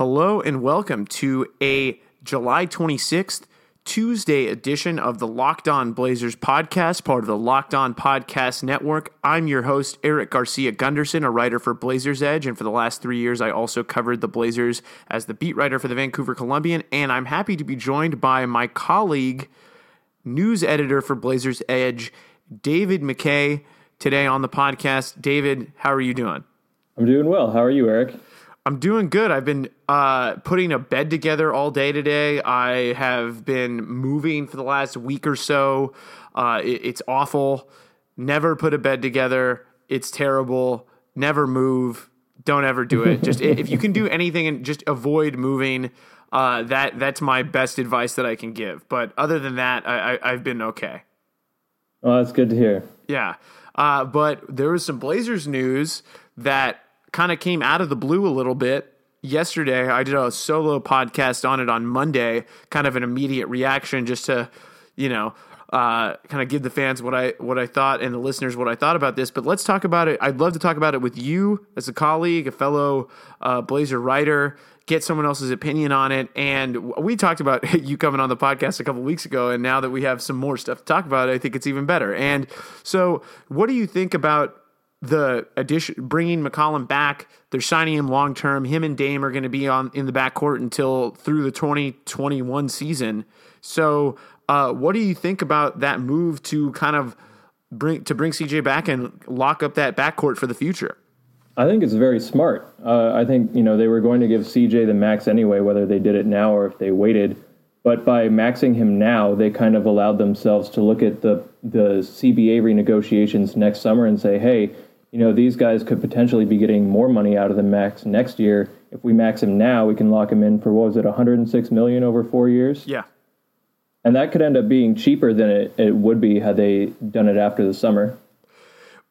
Hello and welcome to a July 26th, Tuesday edition of the Locked On Blazers podcast, part of the Locked On Podcast Network. I'm your host, Eric Garcia Gunderson, a writer for Blazers Edge. And for the last three years, I also covered the Blazers as the beat writer for the Vancouver Columbian. And I'm happy to be joined by my colleague, news editor for Blazers Edge, David MacKay, today on the podcast. David, how are you doing? I'm doing well. How are you, Eric? I'm doing good. I've been uh, putting a bed together all day today. I have been moving for the last week or so. Uh, it, it's awful. Never put a bed together. It's terrible. Never move. Don't ever do it. just if you can do anything and just avoid moving. Uh, that that's my best advice that I can give. But other than that, I, I, have been okay. Oh, that's good to hear. Yeah. Uh, but there was some Blazers news that kind of came out of the blue a little bit yesterday. I did a solo podcast on it on Monday, kind of an immediate reaction just to, you know, uh, kind of give the fans what I what I thought and the listeners what I thought about this. But let's talk about it. I'd love to talk about it with you as a colleague, a fellow uh, Blazer writer. Get someone else's opinion on it, and we talked about you coming on the podcast a couple weeks ago, and now that we have some more stuff to talk about, I think it's even better. And so, what do you think about the addition bringing McCollum back. They're signing him long term. Him and Dame are going to be on in the backcourt until through the 2021 season. So, uh, what do you think about that move to kind of bring to bring CJ back and lock up that backcourt for the future? I think it's very smart. Uh, I think you know they were going to give CJ the max anyway, whether they did it now or if they waited. But by maxing him now, they kind of allowed themselves to look at the the CBA renegotiations next summer and say, hey you know, these guys could potentially be getting more money out of the max next year. If we max him now, we can lock him in for what was it, 106 million over four years? Yeah. And that could end up being cheaper than it, it would be had they done it after the summer.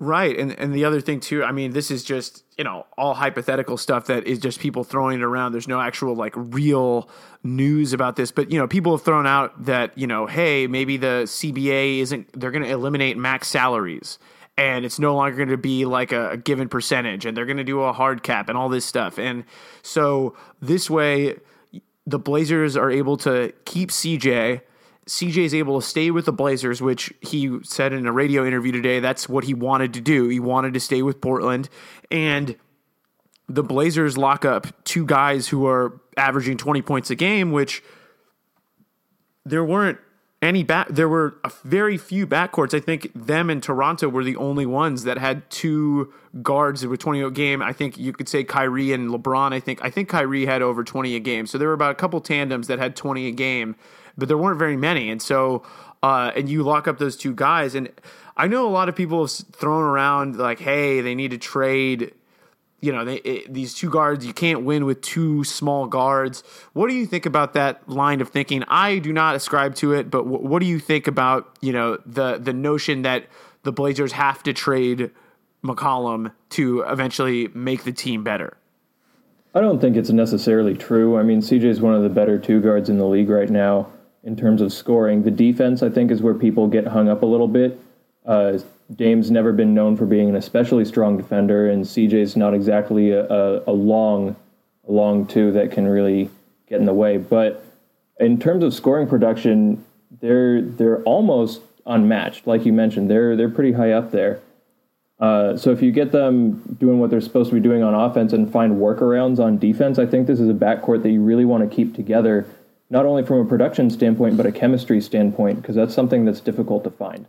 Right. And and the other thing too, I mean, this is just, you know, all hypothetical stuff that is just people throwing it around. There's no actual like real news about this, but you know, people have thrown out that, you know, hey, maybe the CBA isn't they're going to eliminate max salaries and it's no longer going to be like a, a, given percentage and they're going to do a hard cap and all this stuff. And so this way the blazers are able to keep cj cj is able to stay with the blazers which he said in a radio interview today that's what he wanted to do. He wanted to stay with portland. And the blazers lock up two guys who are averaging 20 points a game which there weren't any back there were a very few backcourts. I think them and Toronto were the only ones that had two guards with 20 a game. I think you could say Kyrie and LeBron. I think I think Kyrie had over 20 a game. So there were about a couple tandems that had 20 a game, but there weren't very many. And so uh, and you lock up those two guys and I know a lot of people have thrown around like, hey, they need to trade you know, they, it, these two guards, you can't win with two small guards. What do you think about that line of thinking? I do not ascribe to it, but w- what do you think about, you know, the the notion that the Blazers have to trade McCollum to eventually make the team better? I don't think it's necessarily true. I mean, CJ is one of the better two guards in the league right now in terms of scoring. The defense, I think, is where people get hung up a little bit. Uh, Dame's never been known for being an especially strong defender, and CJ's not exactly a, a, a long, a long two that can really get in the way. But in terms of scoring production, they're they're almost unmatched. Like you mentioned, they're they're pretty high up there. Uh, so if you get them doing what they're supposed to be doing on offense and find workarounds on defense, I think this is a backcourt that you really want to keep together, not only from a production standpoint but a chemistry standpoint, because that's something that's difficult to find.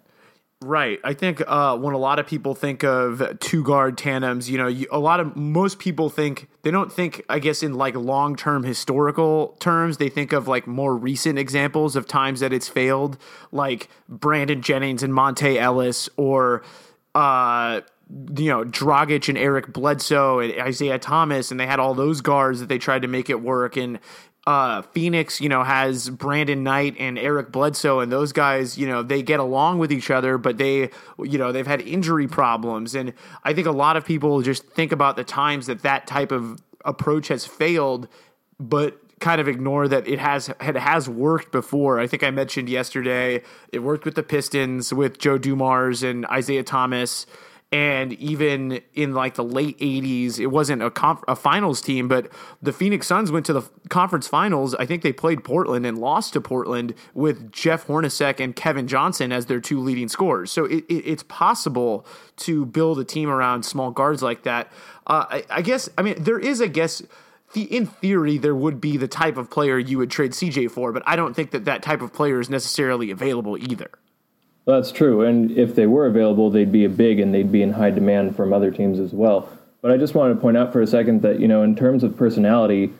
Right. I think uh, when a lot of people think of two guard tandems, you know, you, a lot of most people think they don't think, I guess, in like long term historical terms. They think of like more recent examples of times that it's failed, like Brandon Jennings and Monta Ellis, or uh, you know, Dragic and Eric Bledsoe and Isaiah Thomas, and they had all those guards that they tried to make it work. And uh, Phoenix, you know, has Brandon Knight and Eric Bledsoe, and those guys, you know, they get along with each other, but they, you know, they've had injury problems, and I think a lot of people just think about the times that that type of approach has failed, but kind of ignore that it has it has worked before. I think I mentioned yesterday it worked with the Pistons with Joe Dumars and Isiah Thomas And even in like the late 80s, it wasn't a, conf- a finals team, but the Phoenix Suns went to the conference finals. I think they played Portland and lost to Portland with Jeff Hornacek and Kevin Johnson as their two leading scorers. So it, it, it's possible to build a team around small guards like that. Uh, I, I guess, I mean, there is, I guess, the, in theory, there would be the type of player you would trade CJ for, but I don't think that that type of player is necessarily available either. That's true. And if they were available, they'd be a big and they'd be in high demand from other teams as well. But I just wanted to point out for a second that, you know, in terms of personality,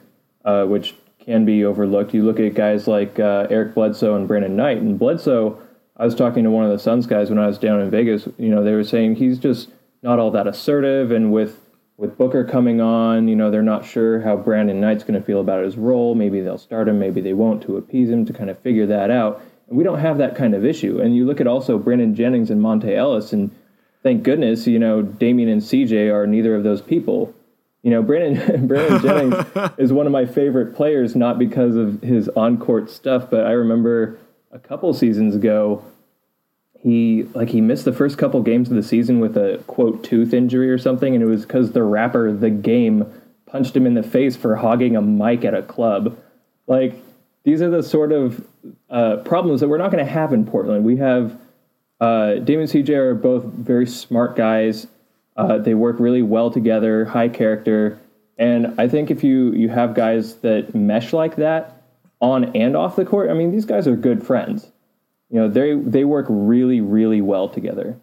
uh, which can be overlooked, you look at guys like uh, Eric Bledsoe and Brandon Knight. And Bledsoe, I was talking to one of the Suns guys when I was down in Vegas. You know, they were saying he's just not all that assertive. And with, with Booker coming on, you know, they're not sure how Brandon Knight's going to feel about his role. Maybe they'll start him, maybe they won't to appease him to kind of figure that out. We don't have that kind of issue. And you look at also Brandon Jennings and Monta Ellis, and thank goodness, you know, Damian and CJ are neither of those people. You know, Brandon Brandon Jennings is one of my favorite players, not because of his on court stuff, but I remember a couple seasons ago, he like he missed the first couple games of the season with a quote tooth injury or something, and it was because the rapper The Game punched him in the face for hogging a mic at a club. Like these are the sort of uh, problems that we're not going to have in Portland. We have uh, Damon CJ are both very smart guys. Uh, they work really well together, high character, and I think if you you have guys that mesh like that on and off the court, I mean, these guys are good friends. You know, they they work really really well together.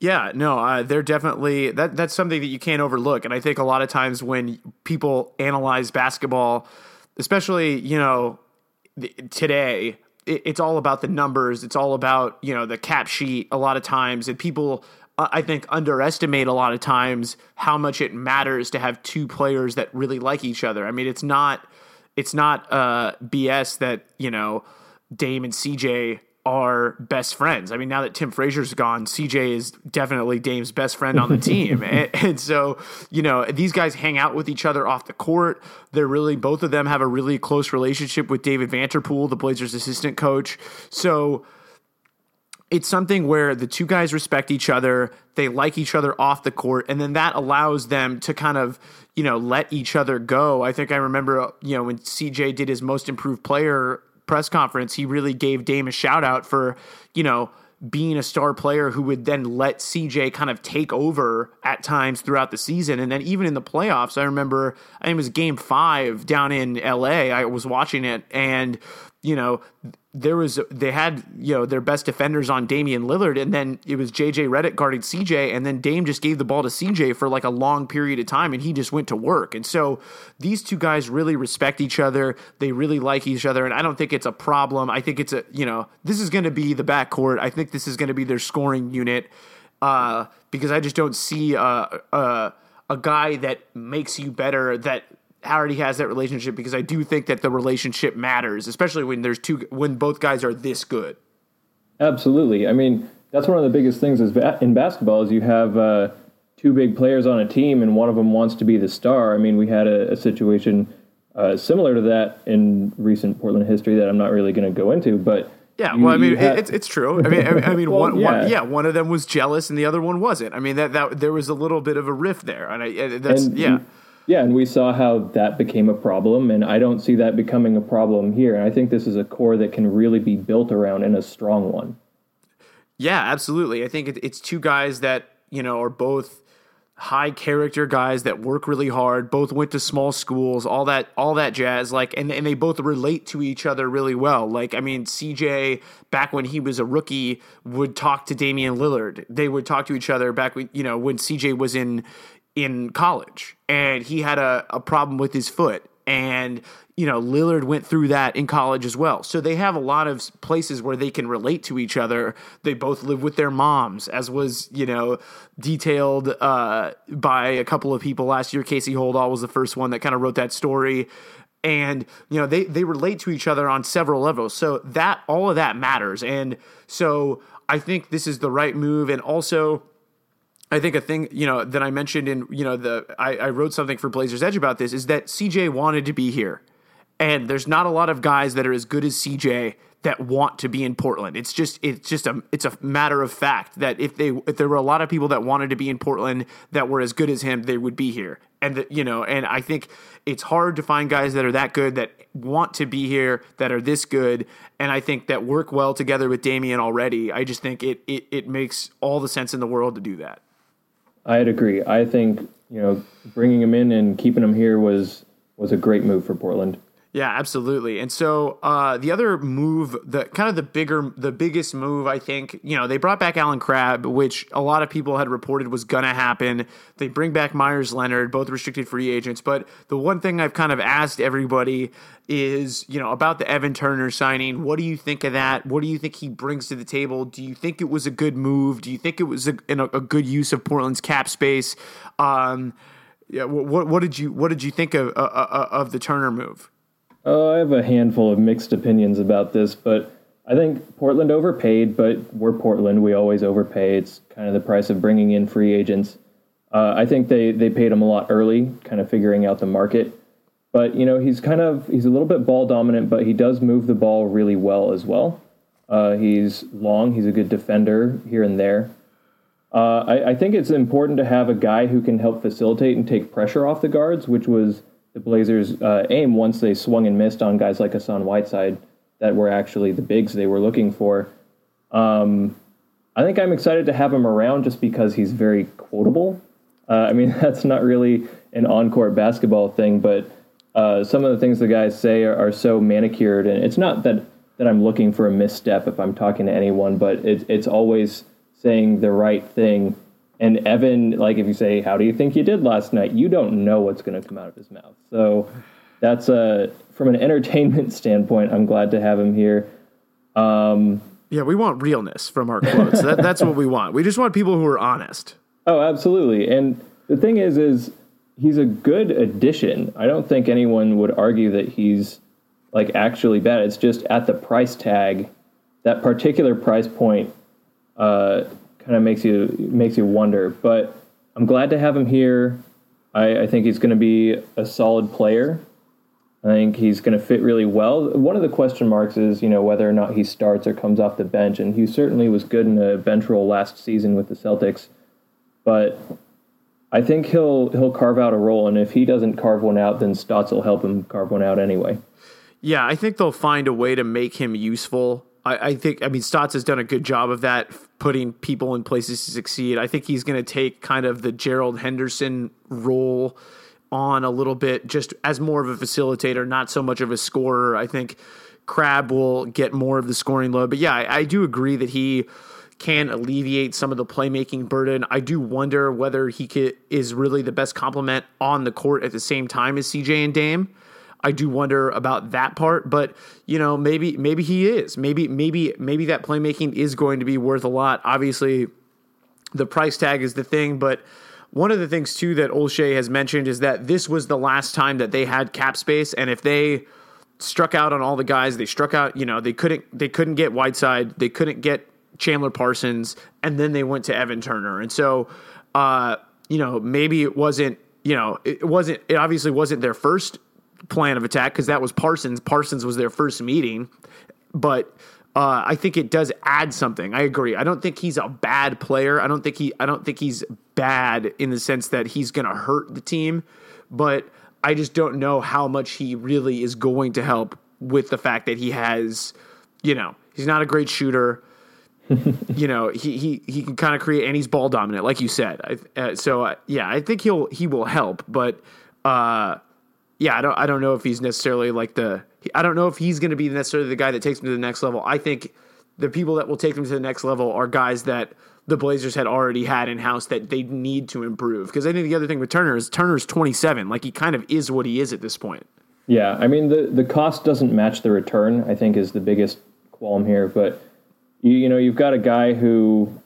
Yeah, no, uh, they're definitely that. That's something that you can't overlook, and I think a lot of times when people analyze basketball, especially you know today it's all about the numbers. It's all about you know the cap sheet a lot of times. And people i think underestimate a lot of times how much it matters to have two players that really like each other. I mean it's not it's not uh bs that you know dame and cj are best friends. I mean, now that Tim Frazier's gone, CJ is definitely Dame's best friend on the team. and, and, so, you know, these guys hang out with each other off the court. They're really, both of them have a really close relationship with David Vanterpool, the Blazers assistant coach. So it's something where the two guys respect each other. They like each other off the court. And then that allows them to kind of, you know, let each other go. I think I remember, you know, when CJ did his most improved player press conference, he really gave Dame a shout out for, you know, being a star player who would then let CJ kind of take over at times throughout the season. And then even in the playoffs, I remember I think it was game five down in LA. I was watching it and, you know, there was they had you know their best defenders on Damian Lillard, and then it was JJ Redick guarding CJ, and then Dame just gave the ball to CJ for like a long period of time, and he just went to work. And so these two guys really respect each other. They really like each other, and I don't think it's a problem. I think it's a you know this is going to be the backcourt. I think this is going to be their scoring unit uh, because I just don't see a, a a guy that makes you better that already has that relationship because I do think that the relationship matters, especially when there's two when both guys are this good. Absolutely. I mean, that's one of the biggest things is in basketball is you have uh, two big players on a team and one of them wants to be the star. I mean, we had a, a situation uh, similar to that in recent Portland history that I'm not really going to go into, but. Yeah, well, I mean, it's it's true. I mean, I, mean, well, one, yeah. One, yeah, one of them was jealous and the other one wasn't. I mean, that that there was a little bit of a rift there, and I, that's and yeah. Yeah, and we saw how that became a problem, and I don't see that becoming a problem here. And I think this is a core that can really be built around and a strong one. Yeah, absolutely. I think it's two guys that you know are both high character guys that work really hard both went to small schools all that all that jazz like and, and they both relate to each other really well like i mean cj back when he was a rookie would talk to damian lillard they would talk to each other back when you know when cj was in in college and he had a, a problem with his foot. And, you know, Lillard went through that in college as well. So they have a lot of places where they can relate to each other. They both live with their moms, as was, you know, detailed uh, by a couple of people last year. Casey Holdahl was the first one that kind of wrote that story. And, you know, they, they relate to each other on several levels. So that, all of that matters. And so I think this is the right move. And also, I think a thing you know that I mentioned in you know the I, I, wrote something for Blazers Edge about this is that CJ wanted to be here, And there's not a lot of guys that are as good as CJ that want to be in Portland. It's just it's just a it's a matter of fact that if they if there were a lot of people that wanted to be in Portland that were as good as him, they would be here. And the, you know, and I think it's hard to find guys that are that good that want to be here that are this good and I think that work well together with Damian already. I just think it it it makes all the sense in the world to do that. I'd agree. I think, you know, bringing him in and keeping him here was was a great move for Portland. Yeah, absolutely. And so uh, the other move, the kind of the bigger, the biggest move, I think, you know, they brought back Allen Crabbe, which a lot of people had reported was going to happen. They bring back Meyers Leonard, both restricted free agents. But the one thing I've kind of asked everybody is, you know, about the Evan Turner signing. What do you think of that? What do you think he brings to the table? Do you think it was a good move? Do you think it was a, a good use of Portland's cap space? Um, yeah, what, what did you what did you think of uh, uh of the Turner move? Uh, I have a handful of mixed opinions about this, but I think Portland overpaid, but we're Portland. We always overpay. It's kind of the price of bringing in free agents. Uh, I think they, they paid him a lot early, kind of figuring out the market. But, you know, he's kind of, he's a little bit ball dominant, but he does move the ball really well as well. Uh, he's long. He's a good defender here and there. Uh, I, I think it's important to have a guy who can help facilitate and take pressure off the guards, which was – the Blazers' uh, aim once they swung and missed on guys like Hassan Whiteside that were actually the bigs they were looking for. Um, I think I'm excited to have him around just because he's very quotable. Uh, I mean, that's not really an on-court basketball thing, but uh, some of the things the guys say are, are, so manicured, and it's not that that I'm looking for a misstep if I'm talking to anyone, but it, it's always saying the right thing and Evan, like if you say, "How do you think you did last night?" You don't know what's going to come out of his mouth. So that's a from an entertainment standpoint. I'm glad to have him here. Um, yeah, we want realness from our quotes. that, that's what we want. We just want people who are honest. Oh, absolutely. And the thing is, is he's a good addition. I don't think anyone would argue that he's like actually bad. It's just at the price tag, that particular price point. Uh, kind of makes you makes you wonder. But I'm glad to have him here. I, I think he's going to be a solid player. I think he's going to fit really well. One of the question marks is, you know, whether or not he starts or comes off the bench, and he certainly was good in a bench role last season with the Celtics. But I think he'll he'll carve out a role, and if he doesn't carve one out, then Stotts will help him carve one out anyway. Yeah, I think they'll find a way to make him useful. I, I think, I mean, Stotts has done a good job of that, putting people in places to succeed. I think he's going to take kind of the Gerald Henderson role on a little bit, just as more of a facilitator, not so much of a scorer. I think Crabbe will get more of the scoring load. But yeah, I, I do agree that he can alleviate some of the playmaking burden. I do wonder whether he could, is really the best complement on the court at the same time as CJ and Dame. I do wonder about that part, but you know, maybe maybe he is. Maybe maybe maybe that playmaking is going to be worth a lot. Obviously, the price tag is the thing, but one of the things too that Olshey has mentioned is that this was the last time that they had cap space, and if they struck out on all the guys, they struck out. You know, they couldn't they couldn't get Whiteside, they couldn't get Chandler Parsons, and then they went to Evan Turner, and so uh, you know maybe it wasn't you know it wasn't it obviously wasn't their first plan of attack because that was Parsons. Parsons was their first meeting, but uh, I think it does add something. I agree. I don't think he's a bad player. I don't think he. I don't think he's bad in the sense that he's going to hurt the team, but I just don't know how much he really is going to help with the fact that he has, you know, he's not a great shooter. you know, he he he can kind of create, and he's ball dominant, like you said. I, uh, so uh, yeah, I think he'll he will help, but uh, yeah, I don't I don't know if he's necessarily like the I don't know if he's going to be necessarily the guy that takes him to the next level. I think the people that will take him to the next level are guys that the Blazers had already had in house that they need to improve. Because I think the other thing with Turner is Turner's 27. Like he kind of is what he is at this point. Yeah, I mean the the cost doesn't match the return. I think is the biggest qualm here. But you you know you've got a guy who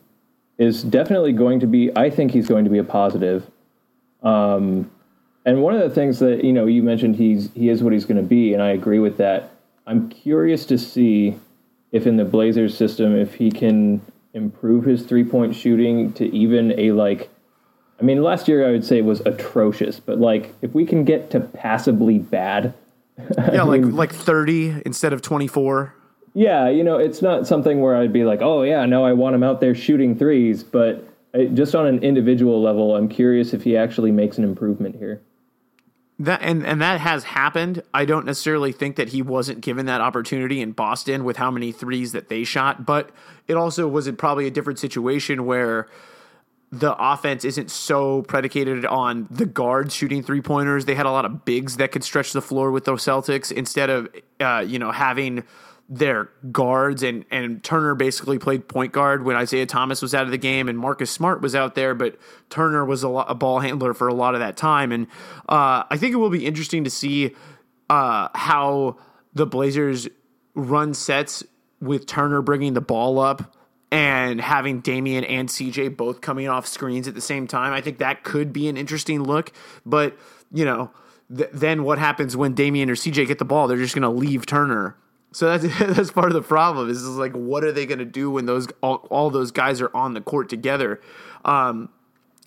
is definitely going to be. I think he's going to be a positive. Um, and one of the things that you know you mentioned he's he is what he's going to be, and I agree with that. I'm curious to see if in the Blazers system if he can improve his three point shooting to even a like. I mean, last year I would say was atrocious, but like if we can get to passably bad, Yeah, like mean, like 30 instead of 24. Yeah, you know, it's not something where I'd be like, oh yeah, no, I want him out there shooting threes, but just on an individual level, I'm curious if he actually makes an improvement here. That and and that has happened. I don't necessarily think that he wasn't given that opportunity in Boston with how many threes that they shot, but it also was probably a different situation where the offense isn't so predicated on the guards shooting three pointers. They had a lot of bigs that could stretch the floor with those Celtics instead of uh, you know having their guards and and Turner basically played point guard when Isaiah Thomas was out of the game and Marcus Smart was out there, but Turner was a, lot, a ball handler for a lot of that time, and uh, I think it will be interesting to see uh, how the Blazers run sets with Turner bringing the ball up and having Damian and CJ both coming off screens at the same time. I think that could be an interesting look, but you know. Th- then what happens when Damian or CJ get the ball? They're just going to leave Turner so that's that's part of the problem. Is, is like, what are they going to do when those all, all, those guys are on the court together? Um,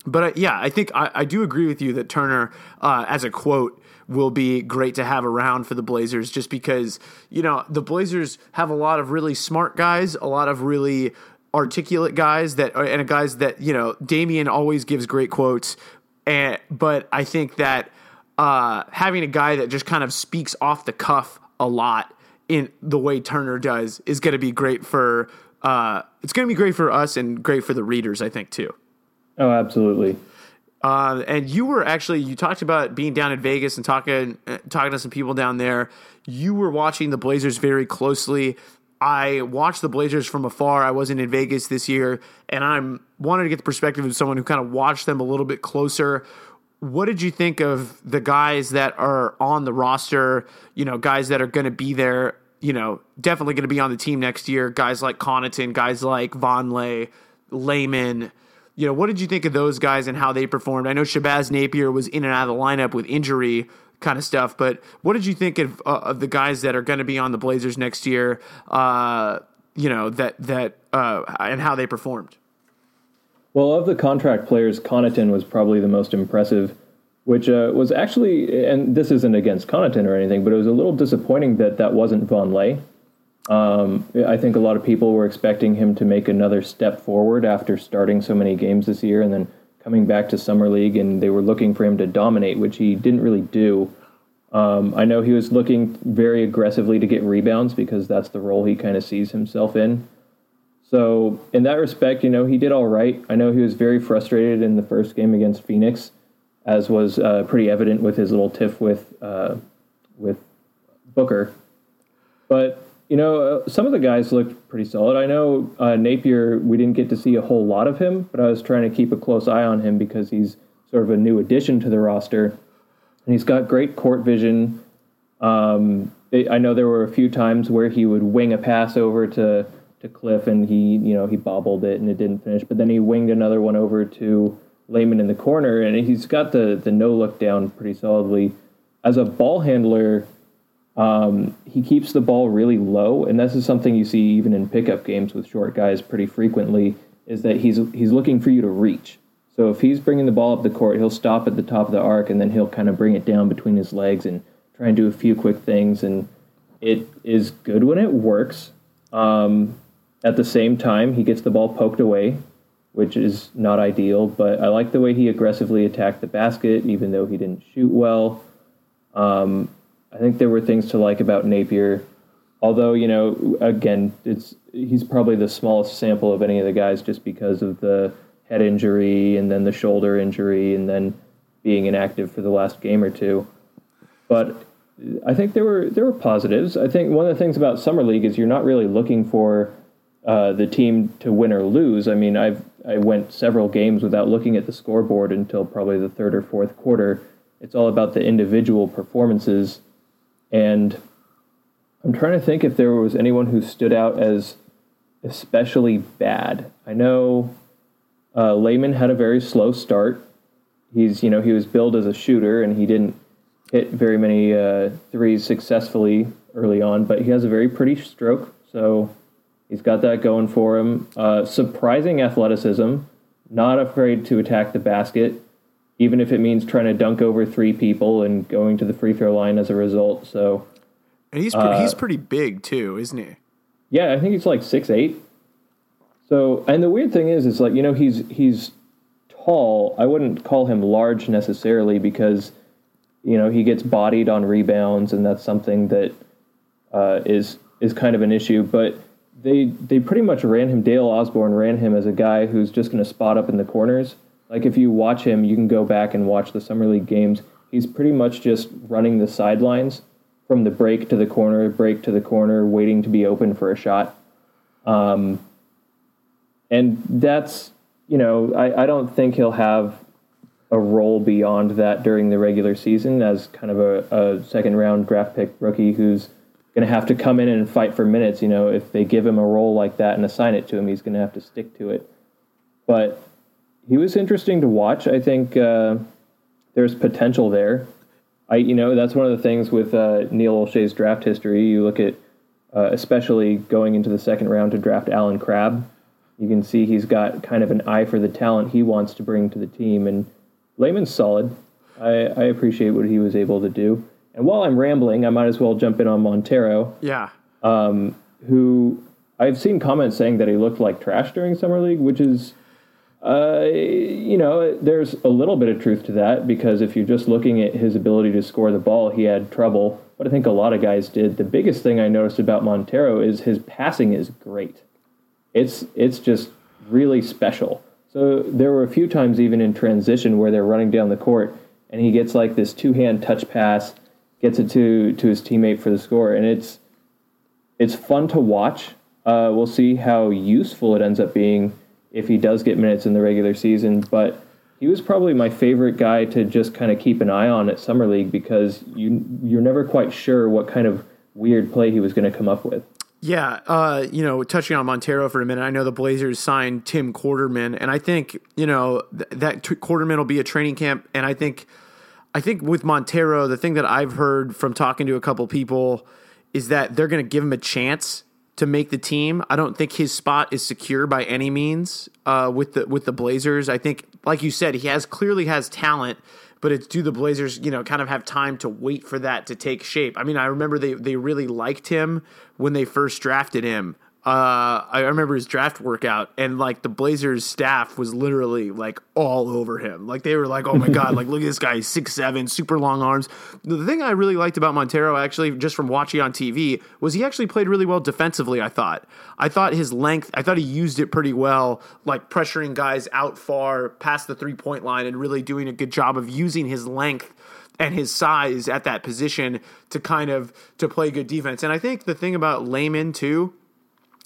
but uh, yeah, I think I, I, do agree with you that Turner, uh, as a quote, will be great to have around for the Blazers, just because you know the Blazers have a lot of really smart guys, a lot of really articulate guys that, and guys that you know. Damian always gives great quotes, and but I think that uh, having a guy that just kind of speaks off the cuff a lot in the way Turner does is going to be great for uh, it's going to be great for us and great for the readers, I think too. Oh, absolutely. Uh, and you were actually you talked about being down in Vegas and talking uh, talking to some people down there. You were watching the Blazers very closely. I watched the Blazers from afar. I wasn't in Vegas this year, and I'm wanted to get the perspective of someone who kind of watched them a little bit closer what did you think of the guys that are on the roster? You know, guys that are going to be there. You know, definitely going to be on the team next year. Guys like Connaughton, guys like Vonleh, Layman. You know, what did you think of those guys and how they performed? I know Shabazz Napier was in and out of the lineup with injury kind of stuff, but what did you think of, uh, of the guys that are going to be on the Blazers next year? Uh, you know that that uh, and how they performed. Well, of the contract players, Connaughton was probably the most impressive, which uh, was actually, and this isn't against Connaughton or anything, but it was a little disappointing that that wasn't Vonleh. Um, I think a lot of people were expecting him to make another step forward after starting so many games this year and then coming back to Summer League, and they were looking for him to dominate, which he didn't really do. Um, I know he was looking very aggressively to get rebounds because that's the role he kind of sees himself in. So in that respect, you know, he did all right. I know he was very frustrated in the first game against Phoenix, as was uh, pretty evident with his little tiff with uh, with Booker. But you know, uh, some of the guys looked pretty solid. I know uh, Napier, we didn't get to see a whole lot of him, but I was trying to keep a close eye on him because he's sort of a new addition to the roster, and he's got great court vision. Um, I know there were a few times where he would wing a pass over to to Cliff, and he you know he bobbled it and it didn't finish. But then he winged another one over to Layman in the corner, and he's got the the no look down pretty solidly. As a ball handler, um, he keeps the ball really low, and this is something you see even in pickup games with short guys pretty frequently. Is that he's he's looking for you to reach. So if he's bringing the ball up the court, he'll stop at the top of the arc, and then he'll kind of bring it down between his legs and try and do a few quick things. And it is good when it works. Um, at the same time, he gets the ball poked away, which is not ideal, but I like the way he aggressively attacked the basket, even though he didn't shoot well. Um, I think there were things to like about Napier, although you know, again, it's he's probably the smallest sample of any of the guys just because of the head injury and then the shoulder injury and then being inactive for the last game or two. But I think there were there were positives. I think one of the things about summer league is you're not really looking for uh, the team to win or lose. I mean, I've I went several games without looking at the scoreboard until probably the third or fourth quarter. It's all about the individual performances, and I'm trying to think if there was anyone who stood out as especially bad. I know uh, Layman had a very slow start. He's you know he was billed as a shooter and he didn't hit very many uh, threes successfully early on, but he has a very pretty stroke. So He's got that going for him. Uh, surprising athleticism, not afraid to attack the basket. even if it means trying to dunk over three people and going to the free throw line as a result. So, and he's uh, he's pretty big too, isn't he? Yeah, I think he's like six eight. So, and the weird thing is, is like you know he's he's tall. I wouldn't call him large necessarily because you know he gets bodied on rebounds, and that's something that uh, is is kind of an issue. But they they pretty much ran him. Dale Osbourne ran him as a guy who's just going to spot up in the corners. Like if you watch him, you can go back and watch the summer league games. He's pretty much just running the sidelines from the break to the corner, break to the corner, waiting to be open for a shot. Um, and that's you know I, I don't think he'll have a role beyond that during the regular season as kind of a, a second round draft pick rookie who's going to have to come in and fight for minutes. You know, if they give him a role like that and assign it to him, he's going to have to stick to it. But he was interesting to watch. I think uh, there's potential there. I, you know, that's one of the things with uh, Neil Olshey's draft history. You look at, uh, especially going into the second round to draft Allen Crabbe. You can see he's got kind of an eye for the talent he wants to bring to the team, and Layman's solid. I, I appreciate what he was able to do. And while I'm rambling, I might as well jump in on Montero. Yeah. Um, who I've seen comments saying that he looked like trash during summer league, which is, uh, you know, there's a little bit of truth to that because if you're just looking at his ability to score the ball, he had trouble. But I think a lot of guys did. The biggest thing I noticed about Montero is his passing is great. It's it's just really special. So there were a few times even in transition where they're running down the court and he gets like this two hand touch pass gets it to to his teammate for the score, and it's it's fun to watch. Uh, we'll see how useful it ends up being if he does get minutes in the regular season, but he was probably my favorite guy to just kind of keep an eye on at summer league because you you're never quite sure what kind of weird play he was going to come up with. Yeah, uh, you know, touching on Montero for a minute, I know the Blazers signed Tim Quarterman, and I think you know th- that t- Quarterman will be a training camp, and I think I think with Montero, the thing that I've heard from talking to a couple people is that they're going to give him a chance to make the team. I don't think his spot is secure by any means uh, with the with the Blazers. I think, like you said, he has clearly has talent, but it's do the Blazers, you know, kind of have time to wait for that to take shape. I mean, I remember they they really liked him when they first drafted him uh, I remember his draft workout, and like the Blazers staff was literally like all over him. Like they were like, "Oh my god! Like look at this guy, he's six seven, super long arms." The thing I really liked about Montero, actually, just from watching on TV, was he actually played really well defensively. I thought. I thought his length. I thought he used it pretty well, like pressuring guys out far past the three point line, and really doing a good job of using his length and his size at that position to kind of to play good defense. And I think the thing about Layman too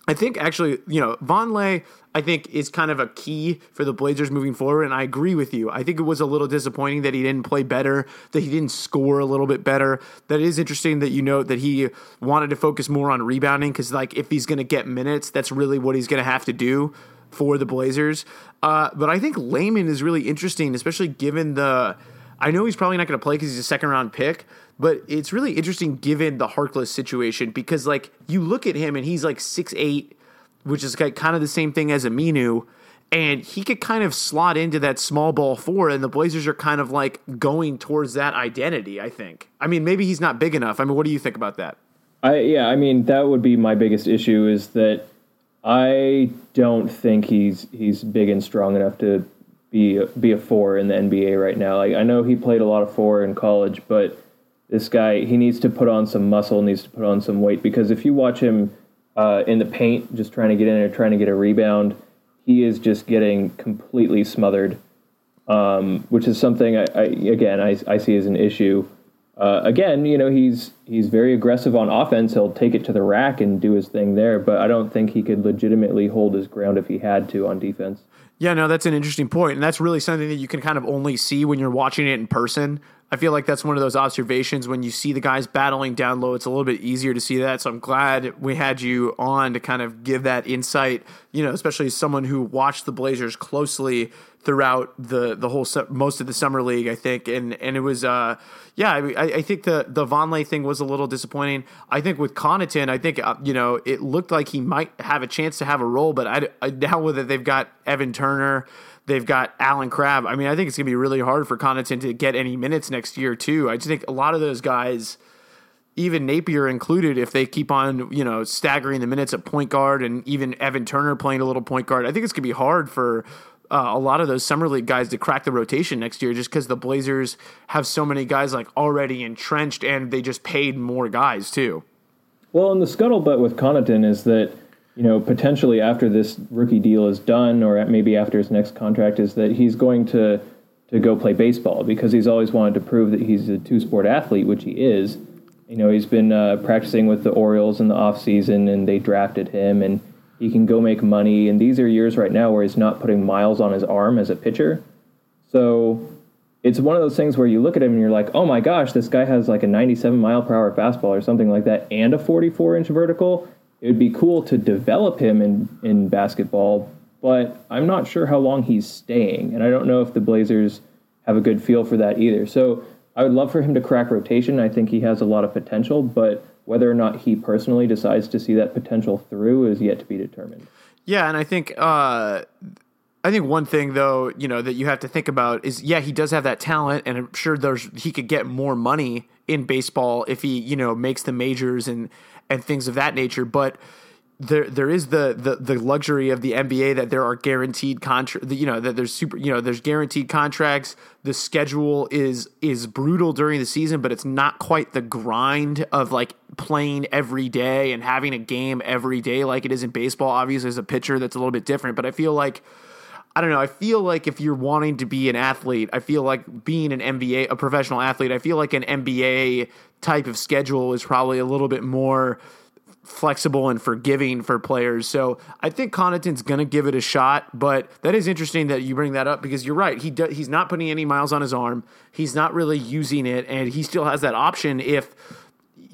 I think actually, you know, Vonleh, I think is kind of a key for the Blazers moving forward. And I agree with you. I think it was a little disappointing that he didn't play better, that he didn't score a little bit better. That is interesting that you note that he wanted to focus more on rebounding because, like, if he's going to get minutes, that's really what he's going to have to do for the Blazers. Uh, but I think Layman is really interesting, especially given the. I know he's probably not going to play because he's a second round pick, but it's really interesting given the Harkless situation because like you look at him and he's like six eight, which is kind of the same thing as Aminu, and he could kind of slot into that small ball four, and the Blazers are kind of like going towards that identity. I think. I mean, maybe he's not big enough. I mean, what do you think about that? I yeah, I mean that would be my biggest issue is that I don't think he's he's big and strong enough to be be a four in the NBA right now. Like I know he played a lot of four in college, but this guy he needs to put on some muscle, needs to put on some weight because if you watch him uh, in the paint, just trying to get in there, trying to get a rebound, he is just getting completely smothered, um, which is something I, I again I, I, see as an issue. Uh, again, you know he's he's very aggressive on offense. He'll take it to the rack and do his thing there, but I don't think he could legitimately hold his ground if he had to on defense. Yeah, no, that's an interesting point, and that's really something that you can kind of only see when you're watching it in person. I feel like that's one of those observations when you see the guys battling down low, it's a little bit easier to see that. So I'm glad we had you on to kind of give that insight, you know, especially as someone who watched the Blazers closely throughout the the whole most of the summer league, I think, and and it was, uh, yeah, I, I think the the Vonleh thing was a little disappointing. I think with Connaughton, I think uh, you know it looked like he might have a chance to have a role, but I, I now that they've got Evan Turner They've got Allen Crabbe. I mean, I think it's going to be really hard for Connaughton to get any minutes next year, too. I just think a lot of those guys, even Napier included, if they keep on, you know, staggering the minutes at point guard and even Evan Turner playing a little point guard, I think it's going to be hard for uh, a lot of those summer league guys to crack the rotation next year just because the Blazers have so many guys like already entrenched and they just paid more guys, too. Well, and the scuttlebutt with Connaughton is that you know, potentially after this rookie deal is done, or maybe after his next contract, is that he's going to to go play baseball because he's always wanted to prove that he's a two sport athlete, which he is. You know, he's been uh, practicing with the Orioles in the off season, and they drafted him, and he can go make money. And these are years right now where he's not putting miles on his arm as a pitcher. So it's one of those things where you look at him and you're like, oh my gosh, this guy has like a 97 mile per hour fastball or something like that, and a 44 inch vertical it would be cool to develop him in, in basketball, but I'm not sure how long he's staying. And I don't know if the Blazers have a good feel for that either. So I would love for him to crack rotation. I think he has a lot of potential, but whether or not he personally decides to see that potential through is yet to be determined. Yeah, and I think uh, I think one thing though, you know, that you have to think about is yeah, he does have that talent, and I'm sure there's he could get more money in baseball if he you know makes the majors and and things of that nature. But there there is the, the the luxury of the NBA that there are guaranteed contract you know that there's super you know there's guaranteed contracts the schedule is is brutal during the season but it's not quite the grind of like playing every day and having a game every day like it is in baseball obviously as a pitcher that's a little bit different but I feel like I don't know. I feel like if you're wanting to be an athlete, I feel like being an NBA, a professional athlete, I feel like an NBA type of schedule is probably a little bit more flexible and forgiving for players. So I think Connaughton's going to give it a shot, but that is interesting that you bring that up because you're right. He do, he's not putting any miles on his arm. He's not really using it, and he still has that option if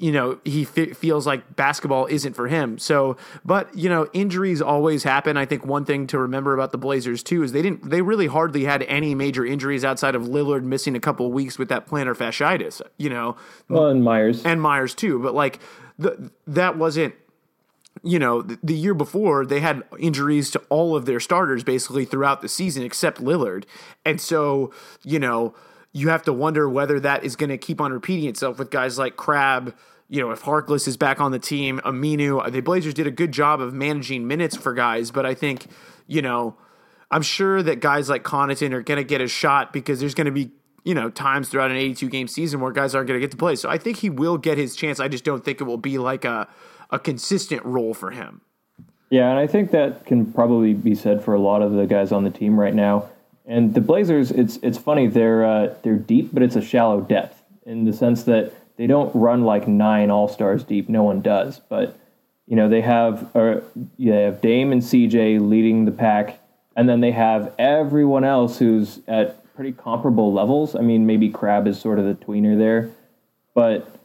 you know he f- feels like basketball isn't for him. So, but you know injuries always happen. I think one thing to remember about the Blazers too is they didn't they really hardly had any major injuries outside of Lillard missing a couple of weeks with that plantar fasciitis. You know, well, and Meyers and Meyers too. But like the, that wasn't you know, the, the, year before they had injuries to all of their starters basically throughout the season except Lillard. And so, you know, you have to wonder whether that is going to keep on repeating itself with guys like Crabbe. You know, if Harkless is back on the team, Aminu, the Blazers did a good job of managing minutes for guys, but I think, you know, I'm sure that guys like Connaughton are going to get a shot because there's going to be, you know, times throughout an 82 game season where guys aren't going to get to play. So I think he will get his chance. I just don't think it will be like a, a consistent role for him. Yeah, and I think that can probably be said for a lot of the guys on the team right now. And the Blazers, it's it's funny they're uh, they're deep, but it's a shallow depth in the sense that they don't run like nine All Stars deep. No one does, but you know they have uh, they have Dame and CJ leading the pack, and then they have everyone else who's at pretty comparable levels. I mean, maybe Crabbe is sort of the tweener there, but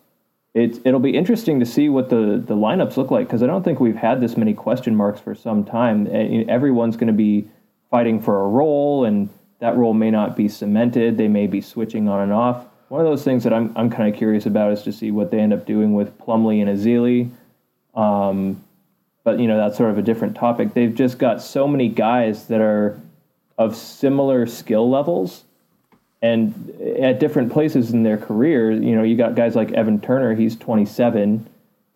it's it'll be interesting to see what the the lineups look like because I don't think we've had this many question marks for some time. Everyone's going to be fighting for a role, and that role may not be cemented. They may be switching on and off. One of those things that I'm I'm kind of curious about is to see what they end up doing with Plumlee and Ezeli. Um, but you know that's sort of a different topic. They've just got so many guys that are of similar skill levels and at different places in their career. You know, you got guys like Evan Turner. He's 27.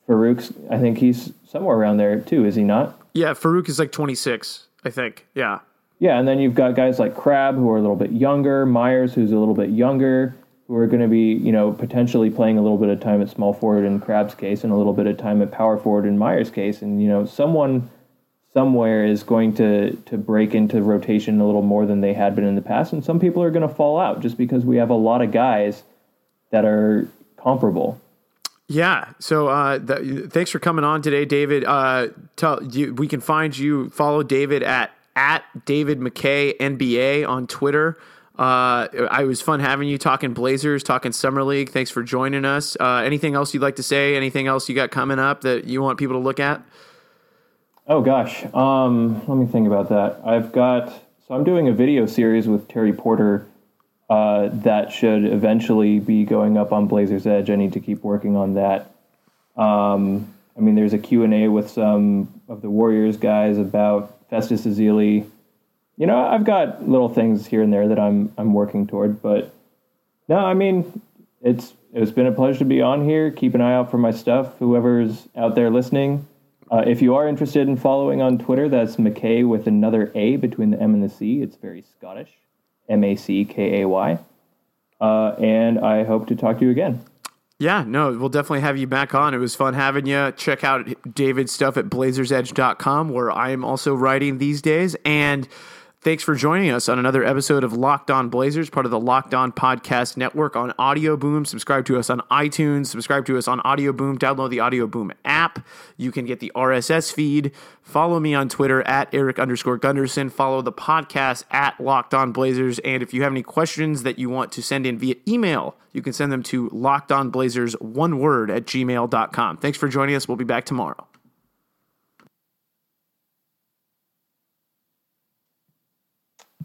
Farouq's, I think he's somewhere around there too. Is he not? Yeah, Farouq is like 26. I think. Yeah. Yeah, and then you've got guys like Crabbe who are a little bit younger, Meyers who's a little bit younger, who are going to be, you know, potentially playing a little bit of time at small forward in Crabbe's case and a little bit of time at power forward in Meyers' case, and you know, someone somewhere is going to to break into rotation a little more than they had been in the past, and some people are going to fall out just because we have a lot of guys that are comparable. Yeah. So uh, thanks for coming on today, David. Uh, tell you we can find you. Follow David at at David MacKay NBA on Twitter. Uh, I was fun having you talking Blazers, talking Summer League. Thanks for joining us. Uh, anything else you'd like to say? Anything else you got coming up that you want people to look at? Oh gosh, um, let me think about that. I've got so I'm doing a video series with Terry Porter uh, that should eventually be going up on Blazers Edge. I need to keep working on that. Um, I mean, there's a Q&A with some of the Warriors guys about Festus Ezeli. You know, I've got little things here and there that I'm I'm working toward, but no, I mean, it's it's been a pleasure to be on here. Keep an eye out for my stuff. Whoever's out there listening, uh, if you are interested in following on Twitter, that's McKay with another A between the M and the C. It's very Scottish, M A C K A Y. Uh, and I hope to talk to you again. Yeah, no, we'll definitely have you back on. It was fun having you. Check out David's stuff at blazersedge.com, where I am also writing these days. And Thanks for joining us on another episode of Locked On Blazers, part of the Locked On Podcast Network on Audio Boom. Subscribe to us on iTunes, subscribe to us on Audio Boom, download the Audio Boom app. You can get the RSS feed. Follow me on Twitter at Eric underscore Gunderson. Follow the podcast at Locked On Blazers. And if you have any questions that you want to send in via email, you can send them to lockedonblazers, one word, at gmail.com. Thanks for joining us. We'll be back tomorrow.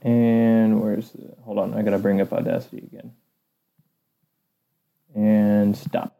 And where's the, hold on, I gotta bring up Audacity again. And stop.